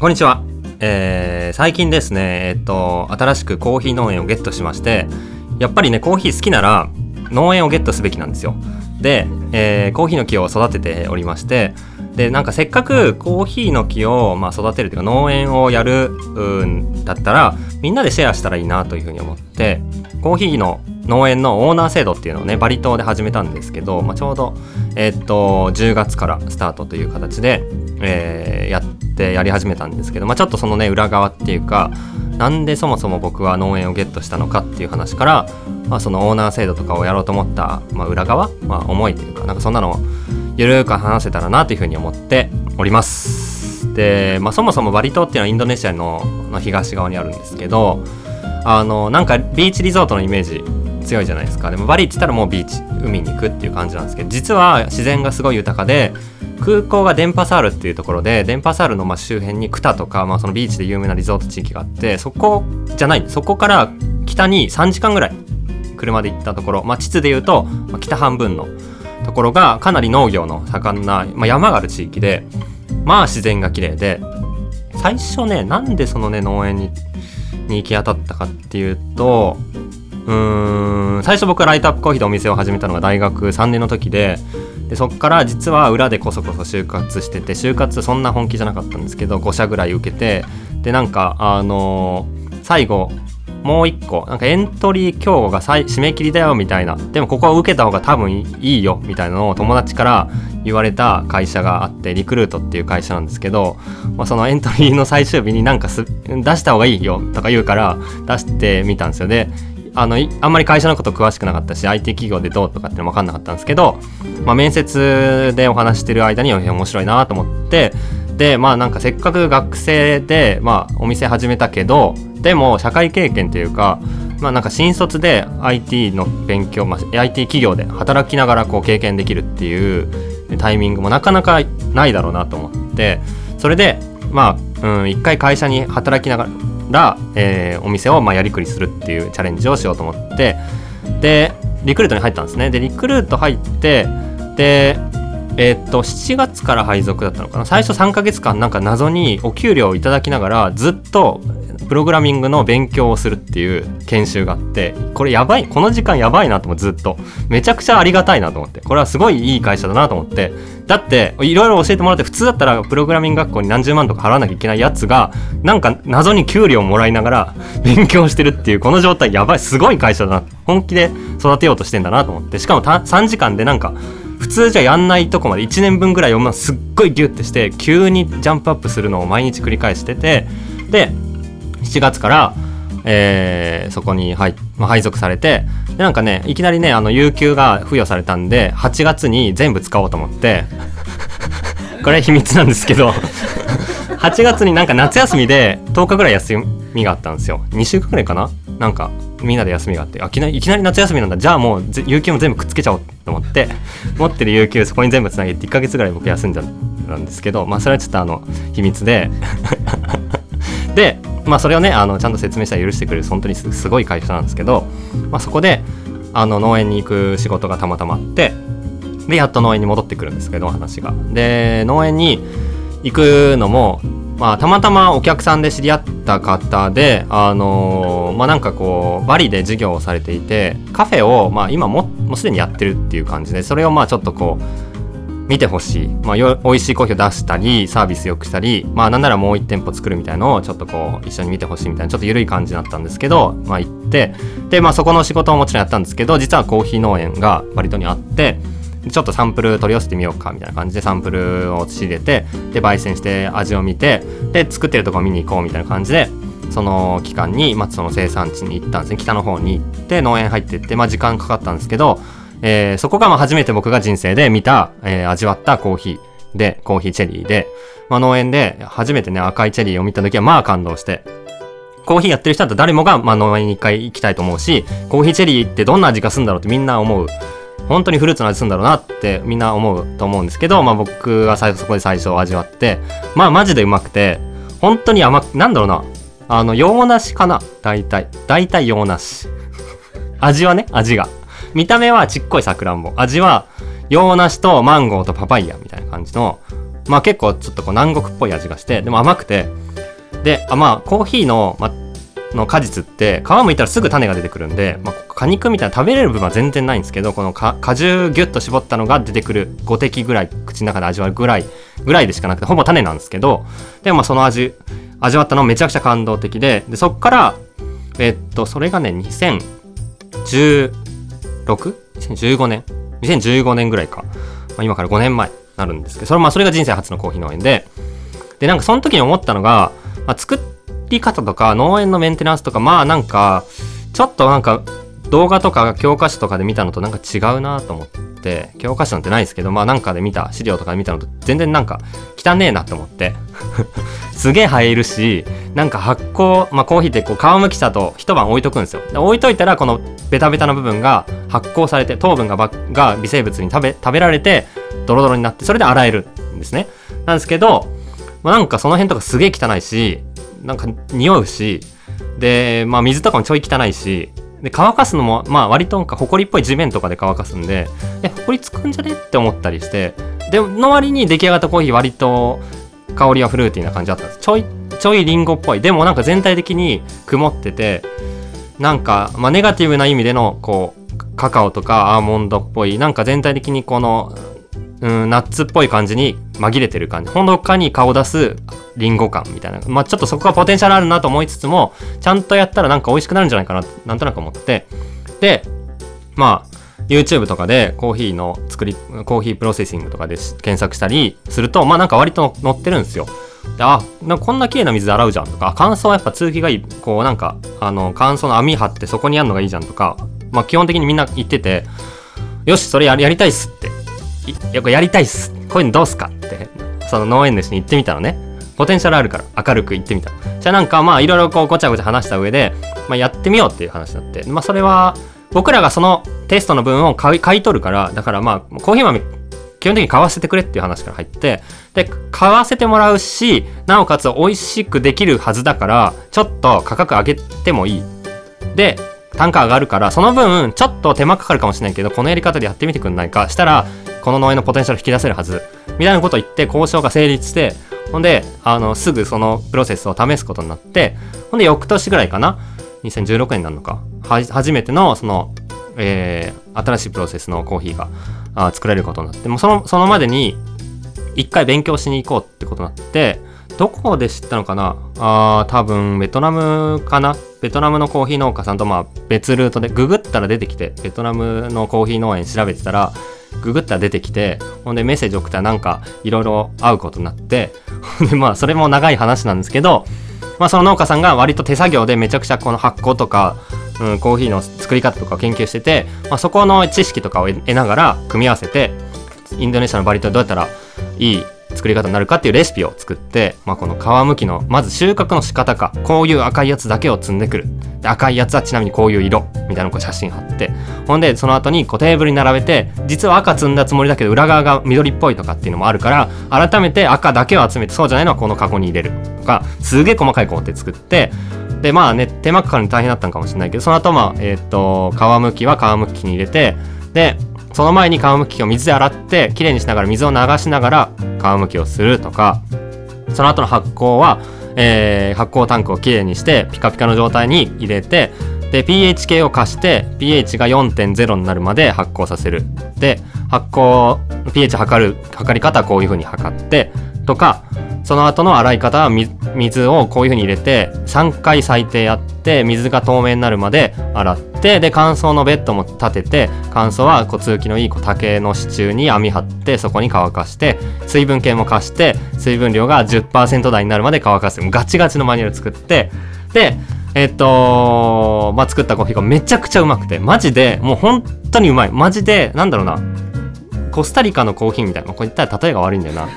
こんにちは。えー、最近ですね、えっと、新しくコーヒー農園をゲットしまして、やっぱりね、コーヒー好きなら農園をゲットすべきなんですよ。で、えー、コーヒーの木を育てておりまして、で、なんかせっかくコーヒーの木を、まあ、育てるというか農園をやるんだったら、みんなでシェアしたらいいなというふうに思って、コーヒーの農園のオーナー制度っていうのをねバリ島で始めたんですけど、まあ、ちょうど、えー、っと10月からスタートという形で、えー、やってやり始めたんですけど、まあ、ちょっとそのね裏側っていうかなんでそもそも僕は農園をゲットしたのかっていう話から、まあ、そのオーナー制度とかをやろうと思った、まあ、裏側、まあ、思いというかなんかそんなのをゆるく話せたらなというふうに思っております。で、まあ、そもそもバリ島っていうのはインドネシアのの東側にあるんですけどあのなんかビーチリゾートのイメージ強いじゃないですか。でもバリって言ったらもうビーチ海に行くっていう感じなんですけど実は自然がすごい豊かで空港が電波サールっていうところで電波サールのま周辺にクタとか、まあ、そのビーチで有名なリゾート地域があってそこじゃないそこから北に3時間ぐらい車で行ったところ、まあ、地図でいうと、北半分のところがかなり農業の盛んな、まあ、山がある地域でまあ自然が綺麗で最初ねなんでそのね農園にに行き当たったかっていうと最初僕はライトアップコーヒーでお店を始めたのが大学3年の時ででそっから実は裏でこそこそ就活してて就活そんな本気じゃなかったんですけど5社ぐらい受けてでなんかあのー、最後もう一個なんかエントリー今日が締め切りだよみたいな。でもここは受けた方が多分いいよみたいなのを友達から言われた会社があってリクルートっていう会社なんですけど、まあ、そのエントリーの最終日になんか出した方がいいよとか言うから出してみたんですよ。であのあんまり会社のこと詳しくなかったし IT 企業でどうとかっての分かんなかったんですけど、まあ、面接でお話してる間に面白いなと思ってでまあなんかせっかく学生で、まあ、お店始めたけどでも社会経験というかまあなんか新卒で IT の勉強、まあ、IT 企業で働きながらこう経験できるっていうタイミングもなかなかないだろうなと思ってそれでまあ、うん、一回会社に働きながら、えー、お店をまあやりくりするっていうチャレンジをしようと思ってでリクルートに入ったんですね。でリクルート入ってでえー、っと7月から配属だったのかな。最初3ヶ月間なんか謎にお給料をいただきながらずっとプログラミングの勉強をするっていう研修があってこれやばいこの時間やばいなと思ってずっと。めちゃくちゃありがたいなと思って。これはすごいいい会社だなと思って。だっていろいろ教えてもらって普通だったらプログラミング学校に何十万とか払わなきゃいけないやつがなんか謎に給料もらいながら勉強してるっていうこの状態やばい。すごい会社だな。本気で育てようとしてんだなと思って。しかも3時間でなんか普通じゃやんないとこまで1年分ぐらいをすっごいギュッてして急にジャンプアップするのを毎日繰り返しててで7月から、えー、そこに配,、まあ、配属されてでなんかねいきなりねあの有給が付与されたんで8月に全部使おうと思って これ秘密なんですけど 8月になんか夏休みで10日ぐらい休みがあったんですよ。2週間ぐらいかな？なんかみんなで休みがあってあきなりいきなり夏休みなんだ。じゃあもう有給も全部くっつけちゃおうと思って 持ってる有給そこに全部つなげて1ヶ月ぐらい僕休んじゃったんですけどまあそれはちょっとあの秘密で。でまあそれをねあのちゃんと説明したら許してくれる本当にすごい会社なんですけど、まあ、そこであの農園に行く仕事がたまたまあってでやっと農園に戻ってくるんですけど話が。で農園に行くのもまあ、たまたまお客さんで知り合った方で、あのー、まあ、なんかこうバリで授業をされていてカフェを、まあ、今ももうすでにやってるっていう感じでそれをまあちょっとこう見てほしい、まあ、よ美味しいコーヒーを出したりサービス良くしたり、まあ、なんならもう1店舗作るみたいのをちょっとこう一緒に見てほしいみたいなちょっと緩い感じだったんですけど、まあ、行ってで、まあ、そこの仕事ももちろんやったんですけど実はコーヒー農園がバリ島にあって。ちょっとサンプル取り寄せてみようかみたいな感じでサンプルを仕入れてで焙煎して味を見てで作ってるとこ見に行こうみたいな感じでその期間に、まあ、その生産地に行ったんですね北の方に行って農園入ってって、まあ、時間かかったんですけど、えー、そこがまあ初めて僕が人生で見た、えー、味わったコーヒーでコーヒーチェリーで、まあ、農園で初めてね赤いチェリーを見た時はまあ感動してコーヒーやってる人だったら誰もが、まあ、農園に一回行きたいと思うしコーヒーチェリーってどんな味がするんだろうってみんな思う。本当にフルーツの味するんだろうなってみんな思うと思うんですけど、まあ、僕はそこで最初味わってまあマジでうまくて本当に甘くなんだろうなあの洋梨かな？大体大体洋梨。味はね味が。見た目はちっこいさくらんぼ。味は洋梨とマンゴーとパパイヤみたいな感じのまあ結構ちょっとこう南国っぽい味がしてでも甘くて。であまあコーヒーの、まの果実って皮むいたらすぐ種が出てくるんで、まあ、果肉みたいな食べれる部分は全然ないんですけどこの果汁ギュッと絞ったのが出てくる5滴ぐらい口の中で味わうぐらいぐらいでしかなくてほぼ種なんですけどでもまあその味味わったのめちゃくちゃ感動的ででそっからえっとそれがね2010 2016?2015 年？2015年ぐらいか、まあ、今から5年前になるんですけどそれ,、まあ、それが人生初のコーヒー農園で。でなんかその時に思ったのが、まあ、作り方とか農園のメンテナンスとかまあなんかちょっとなんか動画とか教科書とかで見たのとなんか違うなと思って。って教科書なんてないですけどまあなんかで見た資料とかで見たのと全然なんか汚ねえなと思って。すげえ生えるしなんか発酵、まあ、コーヒーってこう皮むきしたと一晩置いとくんですよ。で置いといたらこのベタベタな部分が発酵されて糖分がばが微生物に食べ食べられてドロドロになってそれで洗えるんですね。なんですけど、まあ、なんかその辺とかすげえ汚いしなんか匂うしで、まあ、水とかもちょい汚いしで乾かすのもまあ割となんか埃っぽい地面とかで乾かすんでえ埃つくんじゃねって思ったりしてでの割に出来上がったコーヒー割と香りはフルーティーな感じだったんです。ちょいちょいリンゴっぽい。でもなんか全体的に曇っててなんか、まあ、ネガティブな意味でのこうカカオとかアーモンドっぽいなんか全体的にこのうん、ナッツっぽい感じに紛れてる感じ。ほのかに顔出すリンゴ感みたいな。まあちょっとそこがポテンシャルあるなと思いつつもちゃんとやったらなんか美味しくなるんじゃないかななんとなく思って。でまあ YouTube とかでコーヒーの作りコーヒープロセッシングとかで検索したりするとまあなんか割と載ってるんですよ。であなこんな綺麗な水で洗うじゃんとか乾燥はやっぱ通気がいい。こうなんかあの乾燥の網張ってそこにやるのがいいじゃんとかまあ基本的にみんな言っててよしそれやりたいっすって。ややりたいっす。こういうのどうすか？って。その農園主に言ってみたのね。ポテンシャルあるから明るく言ってみたじゃあなんかまあいろいろこうごちゃごちゃ話した上で、まあ、やってみようっていう話になって。まあそれは僕らがそのテストの分を買い買い取るからだからまあコーヒー豆基本的に買わせてくれっていう話から入ってで買わせてもらうしなおかつ美味しくできるはずだからちょっと価格上げてもいい。で単価上がるからその分ちょっと手間かかるかもしれないけどこのやり方でやってみてくんないか。したらこの農園のポテンシャル引き出せるはず。みたいなことを言って交渉が成立してほんであのすぐそのプロセスを試すことになってほんで翌年ぐらいかな？2016年になるのか？は初めてのその、えー、新しいプロセスのコーヒーがあ作られることになってもうそのそのまでに一回勉強しに行こうってことになってどこで知ったのかな？あ多分ベトナムかな？ベトナムのコーヒー農家さんとまあ別ルートでググったら出てきてベトナムのコーヒー農園調べてたらググったら出てきてほんでメッセージ送ったらなんかいろいろ会うことになってほん でまあそれも長い話なんですけど、まあ、その農家さんが割と手作業でめちゃくちゃこの発酵とか、うん、コーヒーの作り方とかを研究してて、まあ、そこの知識とかを得ながら組み合わせてインドネシアのバリ島でどうやったらいい作り方になるかっていうレシピを作って、まあ、この皮むきのまず収穫の仕方かこういう赤いやつだけを積んでくる。で赤いやつはちなみにこういう色みたいなのを写真貼ってほんでその後にこうテーブルに並べて実は赤積んだつもりだけど裏側が緑っぽいとかっていうのもあるから改めて赤だけを集めてそうじゃないのはこのカゴに入れる。とかすげえ細かい工程作ってでまあね手間かかるの大変だったのかもしれないけどその後まあえっ、と皮むきは皮むきに入れてでその前に皮むき器を水で洗ってきれいにしながら水を流しながら皮むきをするとかその後の発酵は、えー、発酵タンクをきれいにしてピカピカの状態に入れてで pH 計を貸して pH が4.0になるまで発酵させる。で発酵 pH 測る測り方はこういう風に測ってとかその後の洗い方は水水をこういう風に入れて3回最低やって水が透明になるまで洗ってで乾燥のベッドも立てて乾燥はこう通気のいいこう竹の支柱に網張ってそこに乾かして水分計も貸して水分量が10%台になるまで乾かす。ガチガチのマニュアル作ってでえっ、とまあ作ったコーヒーがめちゃくちゃうまくてマジでもう本当にうまい。マジでなんだろうな。コスタリカのコーヒーみたいなこう言ったら例えが悪いんだよな。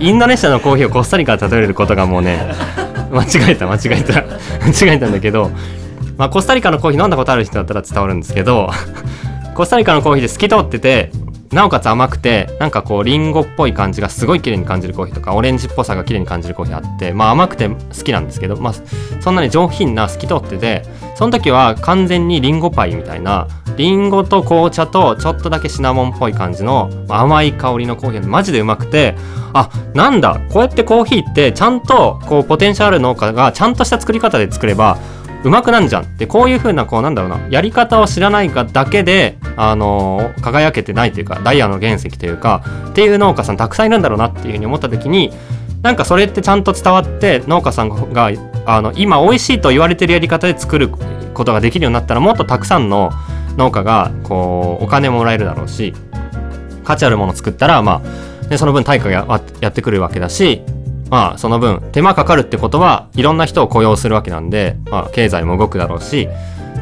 インドネシアのコーヒーをコスタリカで例えることがもうね間違えた間違えた間違えたんだけど、まあ、コスタリカのコーヒー飲んだことある人だったら伝わるんですけどコスタリカのコーヒーで透き通っててなおかつ甘くてなんかこうリンゴっぽい感じがすごい綺麗に感じるコーヒーとかオレンジっぽさが綺麗に感じるコーヒーあってまあ甘くて好きなんですけどまあそんなに上品な透き通っててその時は完全にリンゴパイみたいなリンゴと紅茶とちょっとだけシナモンっぽい感じの甘い香りのコーヒーマジでうまくてあなんだこうやってコーヒーってちゃんとこうポテンシャル農家がちゃんとした作り方で作ればうまくなんじゃん。ってこういう風なこうなんだろうな。やり方を知らないかだけであの輝けてないというかダイヤの原石というかっていう農家さんたくさんいるんだろうなっていう風に思った時になんかそれってちゃんと伝わって農家さんがあの今美味しいと言われてるやり方で作ることができるようになったらもっとたくさんの農家がこうお金もらえるだろうし価値あるものを作ったらまあでその分対価がやってくるわけだしまあその分手間かかるってことはいろんな人を雇用するわけなんで、まあ、経済も動くだろうし。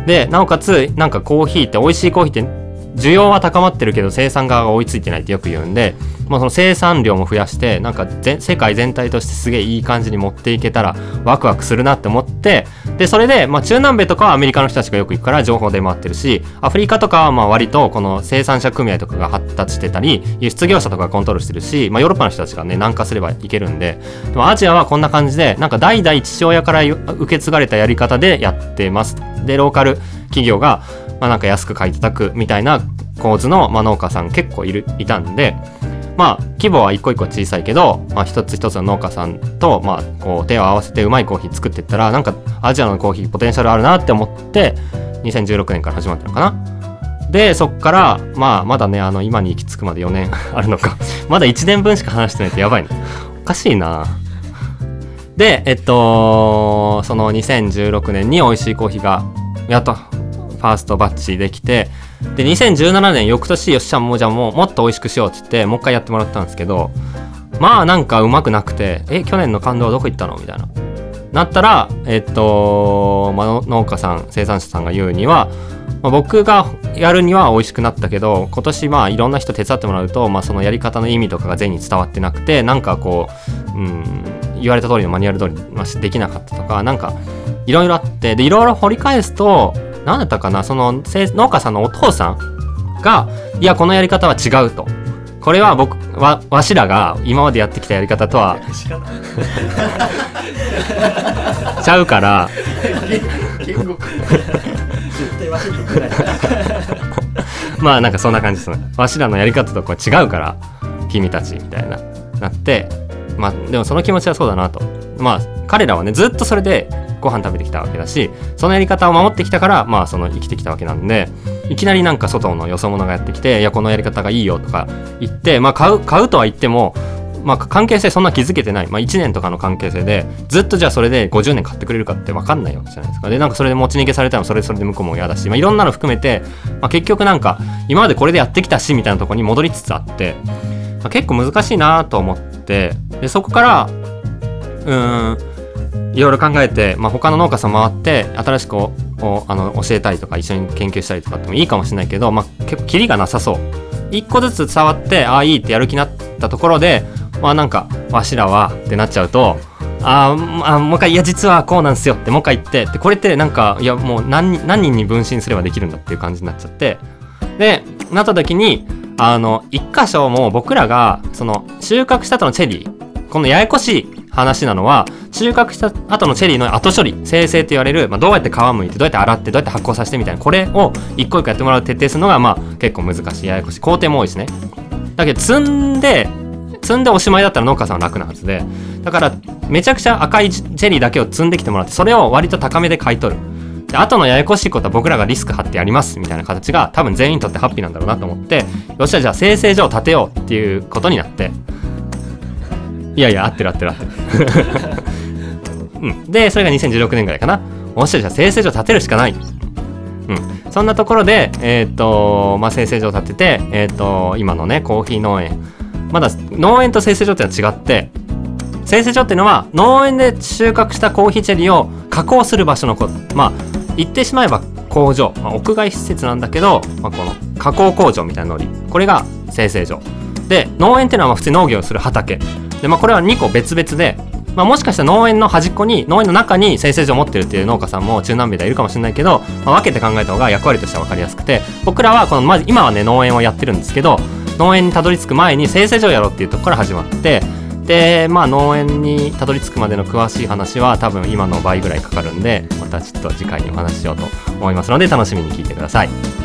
でなおかつなんかコーヒーって美味しいコーヒーって需要は高まってるけど生産側が追いついてないってよく言うんで、まあ、その生産量も増やしてなんか世界全体としてすげえいい感じに持っていけたらワクワクするなって思ってでそれで、まあ、中南米とかはアメリカの人たちがよく行くから情報出回ってるしアフリカとかはまあ割とこの生産者組合とかが発達してたり輸出業者とかがコントロールしてるし、まあ、ヨーロッパの人たちがね南下すればいけるんででもアジアはこんな感じでなんか代々父親から受け継がれたやり方でやってます。でローカル企業がまあ、なんか安く買い叩くみたいな構図の、まあ、農家さん結構いるいたんでまあ規模は一個一個小さいけど、まあ、一つ一つの農家さんと、まあ、こう手を合わせてうまいコーヒー作っていったらなんかアジアのコーヒーポテンシャルあるなって思って2016年から始まったのかな。でそっからまあまだねあの今に行き着くまで4年 あるのか。まだ1年分しか話してないとやばいねおかしいな。でえっとその2016年に美味しいコーヒーがやっとファーストバッチできてで2017年翌年よっしゃもうじゃあもうもっと美味しくしようって言ってもう一回やってもらったんですけどまあなんかうまくなくてえ去年の感動はどこ行ったのみたいな。なったらえっと、まあ、農家さん生産者さんが言うには、まあ、僕がやるには美味しくなったけど今年まあいろんな人手伝ってもらうと、まあ、そのやり方の意味とかが全に伝わってなくてなんかこう、うん、言われた通りのマニュアル通り、できなかったとかなんかいろいろあってでいろいろ掘り返すと何だったかな？その農家さんのお父さんがいやこのやり方は違うと。これは僕わわしらが今までやってきたやり方とは ちゃうから。まあなんかそんな感じですね。わしらのやり方とこう違うから君たちみたいな。なってまあでもその気持ちはそうだなと。まあ彼らはねずっとそれでご飯食べてきたわけだしそのやり方を守ってきたからまあその生きてきたわけなんでいきなりなんか外のよそ者がやってきていやこのやり方がいいよとか言ってまあ買う買うとは言ってもまあ、関係性そんな気づけてない、まあ、1年とかの関係性でずっとじゃあそれで50年買ってくれるかって分かんないわけじゃないですか。でなんかそれで持ち逃げされたらそれそれで向こうも嫌だし、まあ、いろんなの含めて、まあ、結局なんか今までこれでやってきたしみたいなとこに戻りつつあって、まあ、結構難しいなと思ってでそこからうんいろいろ考えて、まあ、他の農家さん回って新しくあの教えたりとか一緒に研究したりとかってもいいかもしれないけど、まあ、結構キリがなさそう。一個ずつ伝わってああいいってやる気になったところでまあなんかわしらはってなっちゃうとああもう一回いや実はこうなんすよってもう一回言ってでこれってなんかいやもう何何人に分身すればできるんだっていう感じになっちゃって。でなった時にあの一箇所も僕らがその収穫した後のチェリーこのややこしい話なのは収穫した後のチェリーの後処理生成と言われる、まあ、どうやって皮むいてどうやって洗ってどうやって発酵させてみたいなこれを一個一個やってもらう徹底するのがまあ結構難しいややこしい工程も多いしね。だけど積んで積んでおしまいだったら農家さんは楽なはずでだからめちゃくちゃ赤いチェリーだけを積んできてもらってそれを割と高めで買い取る。で後のややこしいことは僕らがリスク張ってやりますみたいな形が多分全員にとってハッピーなんだろうなと思ってよっしゃじゃあ生成所を建てようっていうことになって。いやいや合ってる合ってる合ってる。うん、でそれが2016年ぐらいかな。もしかしたら生成所建てるしかない。うん、そんなところで、えーとまあ、生成所を建てて、えーと、今のねコーヒー農園。まだ農園と生成所っていうのは違って生成所っていうのは農園で収穫したコーヒーチェリーを加工する場所のことまあ言ってしまえば工場、まあ、屋外施設なんだけど、まあ、この加工工場みたいなノリこれが生成所で農園っていうのはまあ普通農業する畑。で、まあ、これは2個別々で、まあ、もしかしたら農園の端っこに農園の中に生成所を持ってるっていう農家さんも中南米ではいるかもしれないけど、まあ、分けて考えた方が役割としては分かりやすくて僕らはこの、ま、ず今はね農園をやってるんですけど農園にたどり着く前に生成所をやろうっていうとこから始まってでまあ農園にたどり着くまでの詳しい話は多分今の倍ぐらいかかるんでまたちょっと次回にお話ししようと思いますので楽しみに聞いてください。